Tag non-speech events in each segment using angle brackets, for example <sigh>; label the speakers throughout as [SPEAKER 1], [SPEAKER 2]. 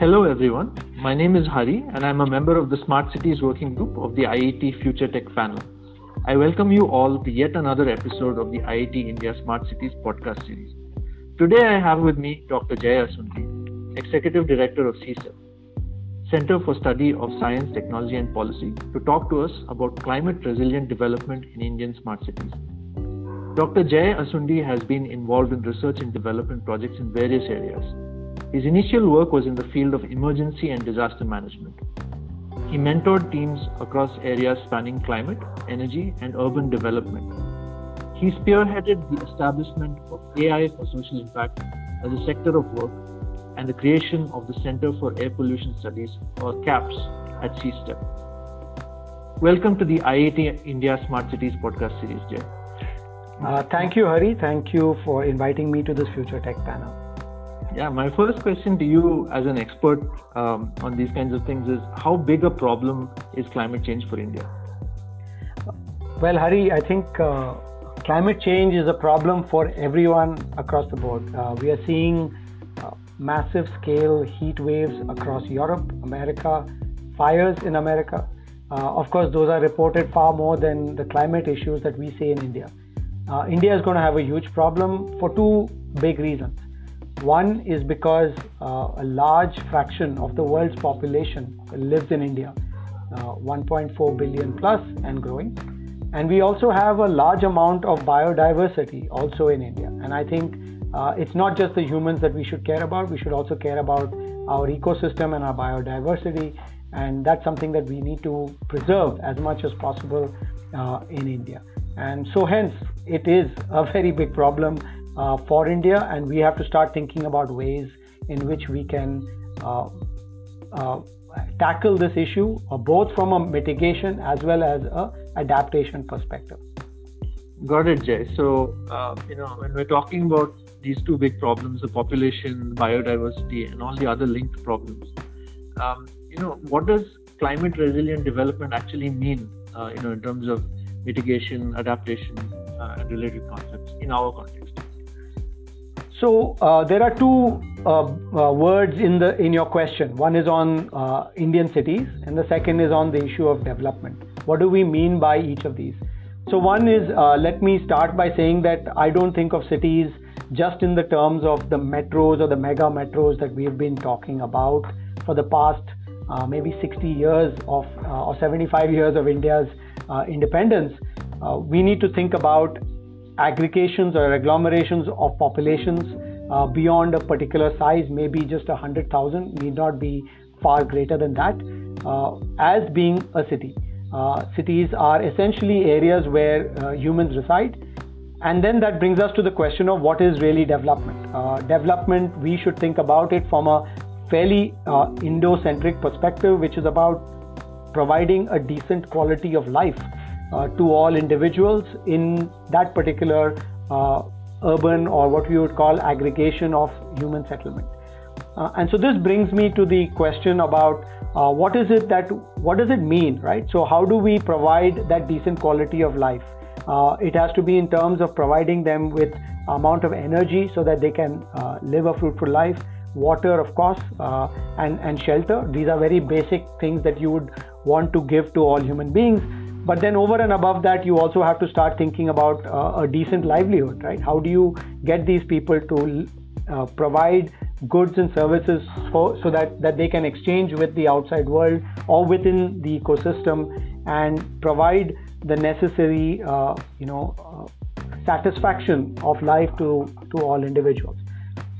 [SPEAKER 1] Hello, everyone. My name is Hari, and I'm a member of the Smart Cities Working Group of the IET Future Tech panel. I welcome you all to yet another episode of the IET India Smart Cities podcast series. Today, I have with me Dr. Jay Asundi, Executive Director of CSTEP, Center for Study of Science, Technology and Policy, to talk to us about climate resilient development in Indian smart cities. Dr. Jay Asundi has been involved in research and development projects in various areas his initial work was in the field of emergency and disaster management. He mentored teams across areas spanning climate, energy, and urban development. He spearheaded the establishment of AI for Social Impact as a sector of work and the creation of the Center for Air Pollution Studies, or CAPS, at CSTEP. Welcome to the IET India Smart Cities podcast series, Jay.
[SPEAKER 2] Uh, thank you, Hari. Thank you for inviting me to this Future Tech panel.
[SPEAKER 1] Yeah, my first question to you as an expert um, on these kinds of things is how big a problem is climate change for India?
[SPEAKER 2] Well, Hari, I think uh, climate change is a problem for everyone across the board. Uh, we are seeing uh, massive scale heat waves across Europe, America, fires in America. Uh, of course, those are reported far more than the climate issues that we see in India. Uh, India is going to have a huge problem for two big reasons. One is because uh, a large fraction of the world's population lives in India, uh, 1.4 billion plus and growing. And we also have a large amount of biodiversity also in India. And I think uh, it's not just the humans that we should care about, we should also care about our ecosystem and our biodiversity. And that's something that we need to preserve as much as possible uh, in India. And so, hence, it is a <laughs> very big problem uh, for India, and we have to start thinking about ways in which we can uh, uh, tackle this issue, uh, both from a mitigation as well as a adaptation perspective.
[SPEAKER 1] Got it, Jay. So, uh, you know, when we're talking about these two big problems, the population, biodiversity, and all the other linked problems, um, you know, what does climate resilient development actually mean, uh, you know, in terms of mitigation, adaptation, and related concepts in our context?
[SPEAKER 2] So uh, there are two uh, uh, words in the in your question. One is on uh, Indian cities, and the second is on the issue of development. What do we mean by each of these? So one is uh, let me start by saying that I don't think of cities just in the terms of the metros or the mega metros that we have been talking about for the past uh, maybe 60 years of or 75 years of India's independence. we need to think about aggregations or agglomerations of populations uh, beyond a particular size, maybe just 100,000, need not be far greater than that, uh, as being a city. Uh, cities are essentially areas where uh, humans reside. And then that brings us to the question of what is really development. Uh, development, we should think about it from a fairly uh, Indo-centric perspective, which is about providing a decent quality of life to all individuals in that particular uh, urban or what we would call aggregation of human settlement. Uh, and so this brings me to the question about uh, what is it that what does it mean right? So how do we provide that decent quality of life? Uh, it has to be in terms of providing them with amount of energy so that they can uh, live a fruitful life water of course and and shelter. These are very basic things that you would want to give to all human beings but then over and above that you also have to start thinking about uh, a decent livelihood right? How do you get these people to uh, provide goods and services for, so that, that they can exchange with the outside world or within the ecosystem and provide the necessary uh, you know uh, satisfaction of life to to all individuals.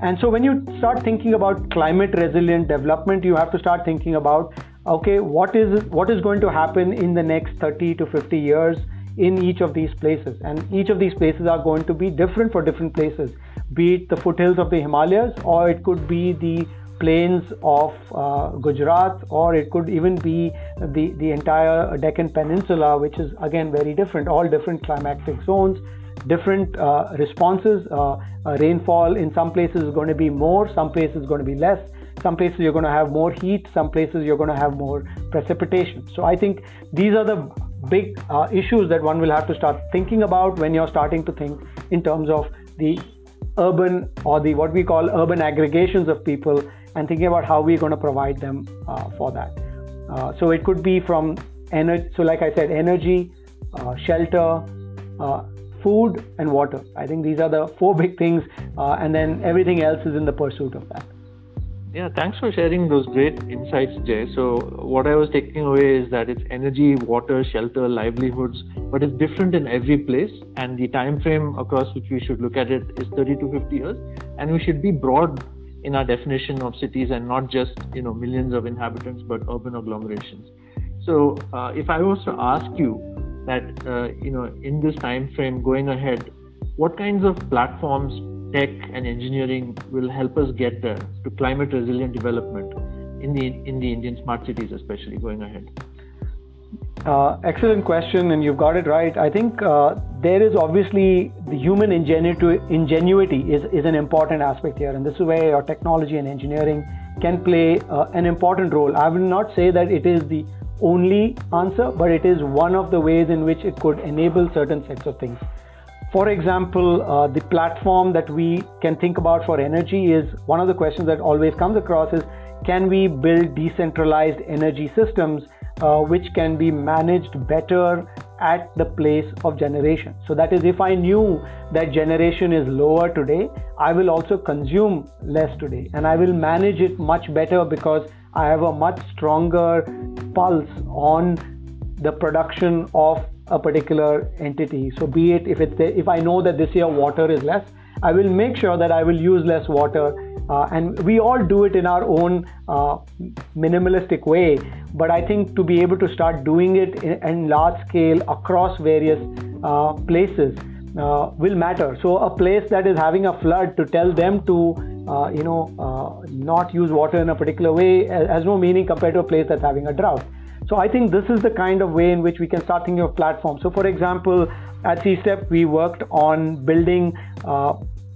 [SPEAKER 2] And so when you start thinking about climate resilient development you have to start thinking about okay what is what is going to happen in the next 30 to 50 years in each of these places? And each of these places are going to be different for different places. Be it the foothills of the himalayas or it could be the plains of uh, gujarat or it could even be the the entire deccan peninsula which is again very different. All different climatic zones different uh, responses. Uh, rainfall in some places is going to be more some places is going to be less some places you're going to have more heat some places you're going to have more precipitation so i think these are the big uh, issues that one will have to start thinking about when you're starting to think in terms of the urban or the what we call urban aggregations of people and thinking about how we're going to provide them uh, for that. Uh, so it could be from energy. So like I said, energy, uh, shelter, uh, food, and water. I think these are the four big things, uh, and then everything else is in the pursuit of that.
[SPEAKER 1] Yeah, thanks for sharing those great insights, Jay. So, what I was taking away is that it's energy, water, shelter, livelihoods, but it's different in every place, and the time frame across which we should look at it is 30 to 50 years, and we should be broad in our definition of cities and not just you know millions of inhabitants, but urban agglomerations. So, uh, if I was to ask you that uh, you know in this time frame going ahead, what kinds of platforms tech and engineering will help us get there to climate resilient development in the in the Indian smart cities, especially going ahead?
[SPEAKER 2] Uh, excellent question, and you've got it right. I think uh, there is obviously the human ingenuity, ingenuity is, is an important aspect here, and this is where your technology and engineering can play uh, an important role. I will not say that it is the only answer, but it is one of the ways in which it could enable certain sets of things. For example, uh, the platform that we can think about for energy is one of the questions that always comes across is can we build decentralized energy systems uh, which can be managed better at the place of generation. So that is if I knew that generation is lower today, I will also consume less today and I will manage it much better because I have a much stronger pulse on the production of a particular entity. So be it if it's if I know that this year water is less, I will make sure that I will use less water. Uh, and we all do it in our own uh, minimalistic way. But I think to be able to start doing it in, in large scale across various uh, places uh, will matter. So a place that is having a flood to tell them to uh, you know uh, not use water in a particular way has no meaning compared to a place that's having a drought. So I think this is the kind of way in which we can start thinking of platforms. So for example, at CSTEP, we worked on building uh,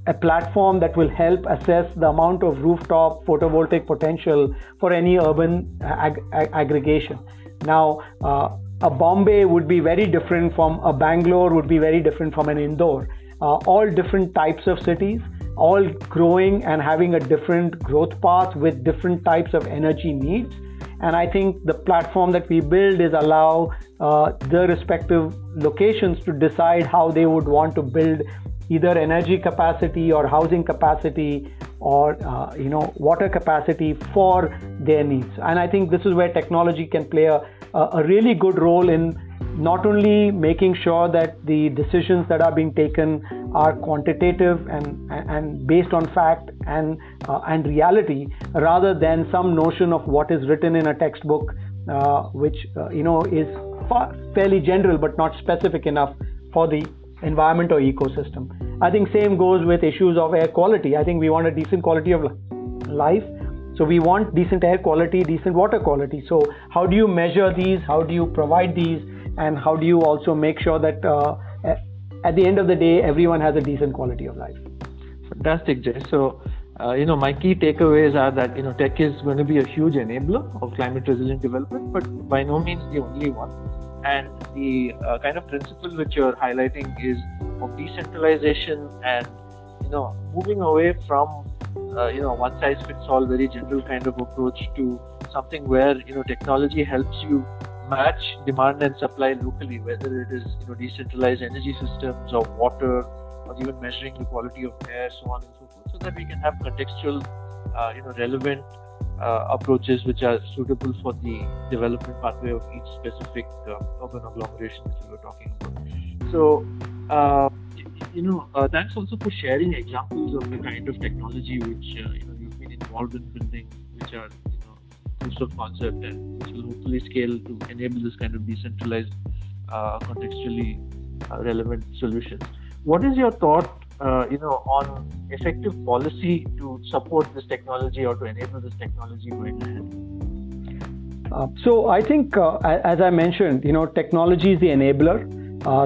[SPEAKER 2] a platform that will help assess the amount of rooftop photovoltaic potential for any urban ag- ag- aggregation. Now, uh, a Bombay would be very different from a Bangalore, would be very different from an Indore. Uh, all different types of cities, all growing and having a different growth path with different types of energy needs and i think the platform that we build is allow uh, the respective locations to decide how they would want to build either energy capacity or housing capacity or uh, you know water capacity for their needs. And i think this is where technology can play a, a really good role in not only making sure that the decisions that are being taken are quantitative and and based on fact and uh, and reality rather than some notion of what is written in a textbook uh, which uh, you know is far, fairly general but not specific enough for the environment or ecosystem. I think same goes with issues of air quality. I think we want a decent quality of life. So we want decent air quality decent water quality. So how do you measure these? How do you provide these and how do you also make sure that uh, at the end of the day everyone has a decent quality of life?
[SPEAKER 1] Fantastic jay. So uh, you know my key takeaways are that you know tech is going to be a huge enabler of climate resilient development but by no means the only one. And the uh, kind of principle which you're highlighting is of decentralization and you know moving away from uh, you know one size fits all very general kind of approach to something where you know technology helps you match demand and supply locally, whether it is you know decentralized energy systems or water, or even measuring the quality of air, so on and so forth, so that we can have contextual, uh, you know, relevant uh, approaches which are suitable for the development pathway of each specific uh, urban agglomeration that we were talking about. So. Uh, you know, uh, thanks also for sharing examples of the kind of technology which uh, you know you've been involved in building, which are proofs of concept and which will hopefully scale to enable this kind of decentralized, uh, contextually uh, relevant solutions. What is your thought, uh, you know, on effective policy to support this technology or to enable this technology going ahead?
[SPEAKER 2] Uh, so I think, as I mentioned, you know, technology is the enabler.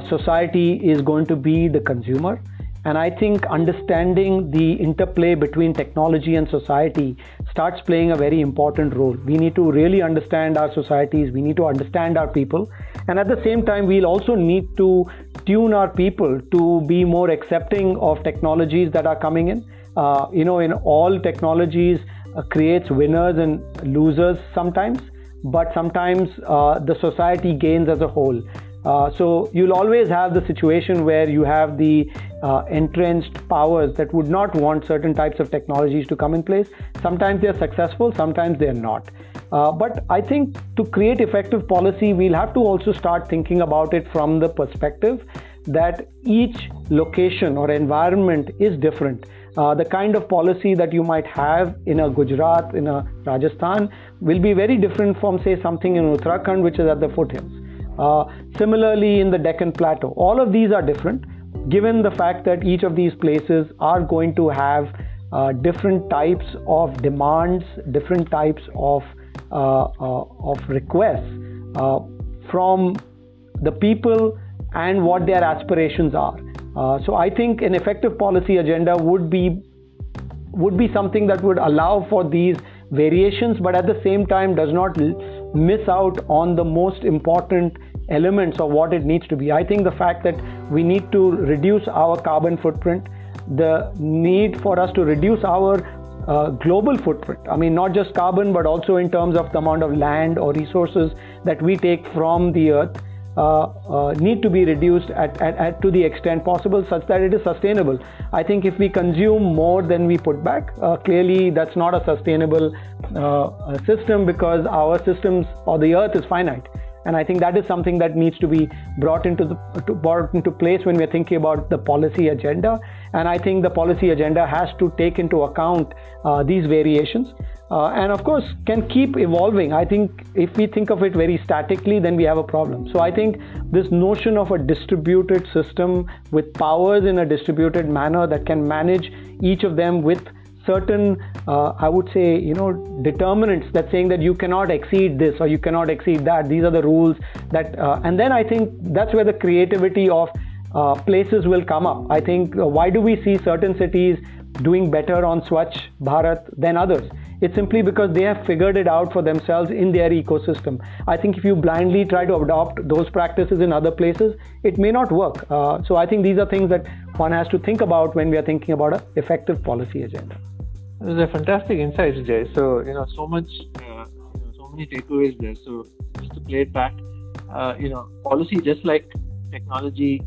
[SPEAKER 2] Society is going to be the consumer and I think understanding the interplay between technology and society starts playing a very important role. We need to really understand our societies, we need to understand our people, and at the same time, we'll also need to tune our people to be more accepting of technologies that are coming in. Uh, you know, in all technologies, uh, creates winners and losers sometimes, but sometimes uh, the society gains as a whole. Uh, so you'll always have the situation where you have the uh, entrenched powers that would not want certain types of technologies to come in place. Sometimes they're successful, sometimes they're not. Uh, but I think to create effective policy, we'll have to also start thinking about it from the perspective that each location or environment is different. Uh, the kind of policy that you might have in a Gujarat, in a Rajasthan, will be very different from, say, something in Uttarakhand, which is at the foothills. Uh, similarly, in the Deccan Plateau, all of these are different, given the fact that each of these places are going to have uh, different types of demands, different types of uh, uh, of requests uh, from the people and what their aspirations are. so I think an effective policy agenda would be would be something that would allow for these variations, but at the same time does not miss out on the most important elements of what it needs to be. I think the fact that we need to reduce our carbon footprint, the need for us to reduce our uh, global footprint. I mean, not just carbon, but also in terms of the amount of land or resources that we take from the earth. Uh, uh, need to be reduced at, at, at, to the extent possible such that it is sustainable. I think if we consume more than we put back, uh, clearly that's not a sustainable uh, system because our systems or the earth is finite and i think that is something that needs to be brought into the to, brought into place when we're thinking about the policy agenda. And i think the policy agenda has to take into account uh, these variations. Uh, and of course can keep evolving. I think if we think of it very statically then we have a problem. So i think this notion of a distributed system with powers in a distributed manner that can manage each of them with certain, uh, I would say, you know, determinants that saying that you cannot exceed this or you cannot exceed that. These are the rules that, uh, and then I think that's where the creativity of uh, places will come up. I think uh, why do we see certain cities doing better on Swachh Bharat than others? It's simply because they have figured it out for themselves in their ecosystem. I think if you blindly try to adopt those practices in other places, it may not work. Uh, so I think these are things that one has to think about when we are thinking about an effective policy agenda.
[SPEAKER 1] Those are fantastic insights, Jay. So you know, so much, uh, you know, so many takeaways there. So just to play it back, uh, you know, policy just like technology,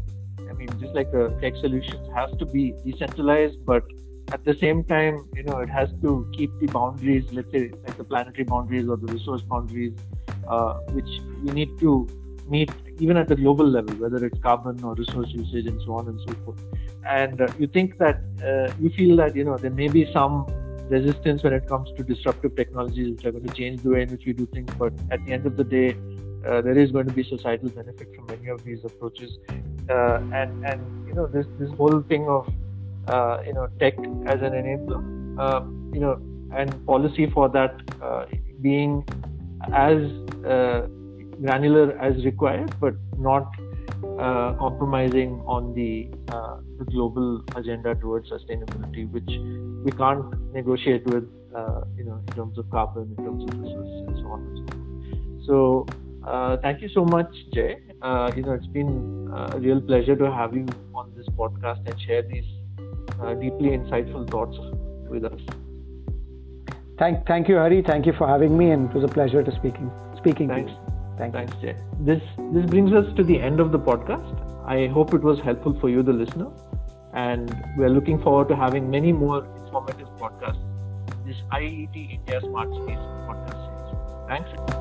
[SPEAKER 1] I mean, just like the tech solutions has to be decentralized, but at the same time, you know, it has to keep the boundaries, let's say, like the planetary boundaries or the resource boundaries, uh, which we need to meet even at the global level, whether it's carbon or resource usage and so on and so forth. And uh, you think that uh, you feel that you know there may be some resistance when it comes to disruptive technologies which are going to change the way in which we do things. But at the end of the day, uh, there is going to be societal benefit from many of these approaches. Uh, and and you know this this whole thing of uh, you know tech as an enabler, uh, you know, and policy for that uh, being as granular as required, but not uh, compromising on the, uh, the, global agenda towards sustainability, which we can't negotiate with, uh, you know, in terms of carbon, in terms of resources, and so on and so forth. So, uh, thank you so much, Jay. Uh, you know, it's been uh, a real pleasure to have you on this podcast and share these deeply insightful thoughts with us.
[SPEAKER 2] Thank, thank you, Hari. Thank you for having me, and it was a pleasure to speaking speaking
[SPEAKER 1] Thanks.
[SPEAKER 2] to you. Thank
[SPEAKER 1] Thanks, Jay. This this brings us to the end of the podcast. I hope it was helpful for you, the listener, and we are looking forward to having many more informative podcasts. This IET India Smart Cities podcast series. Thanks.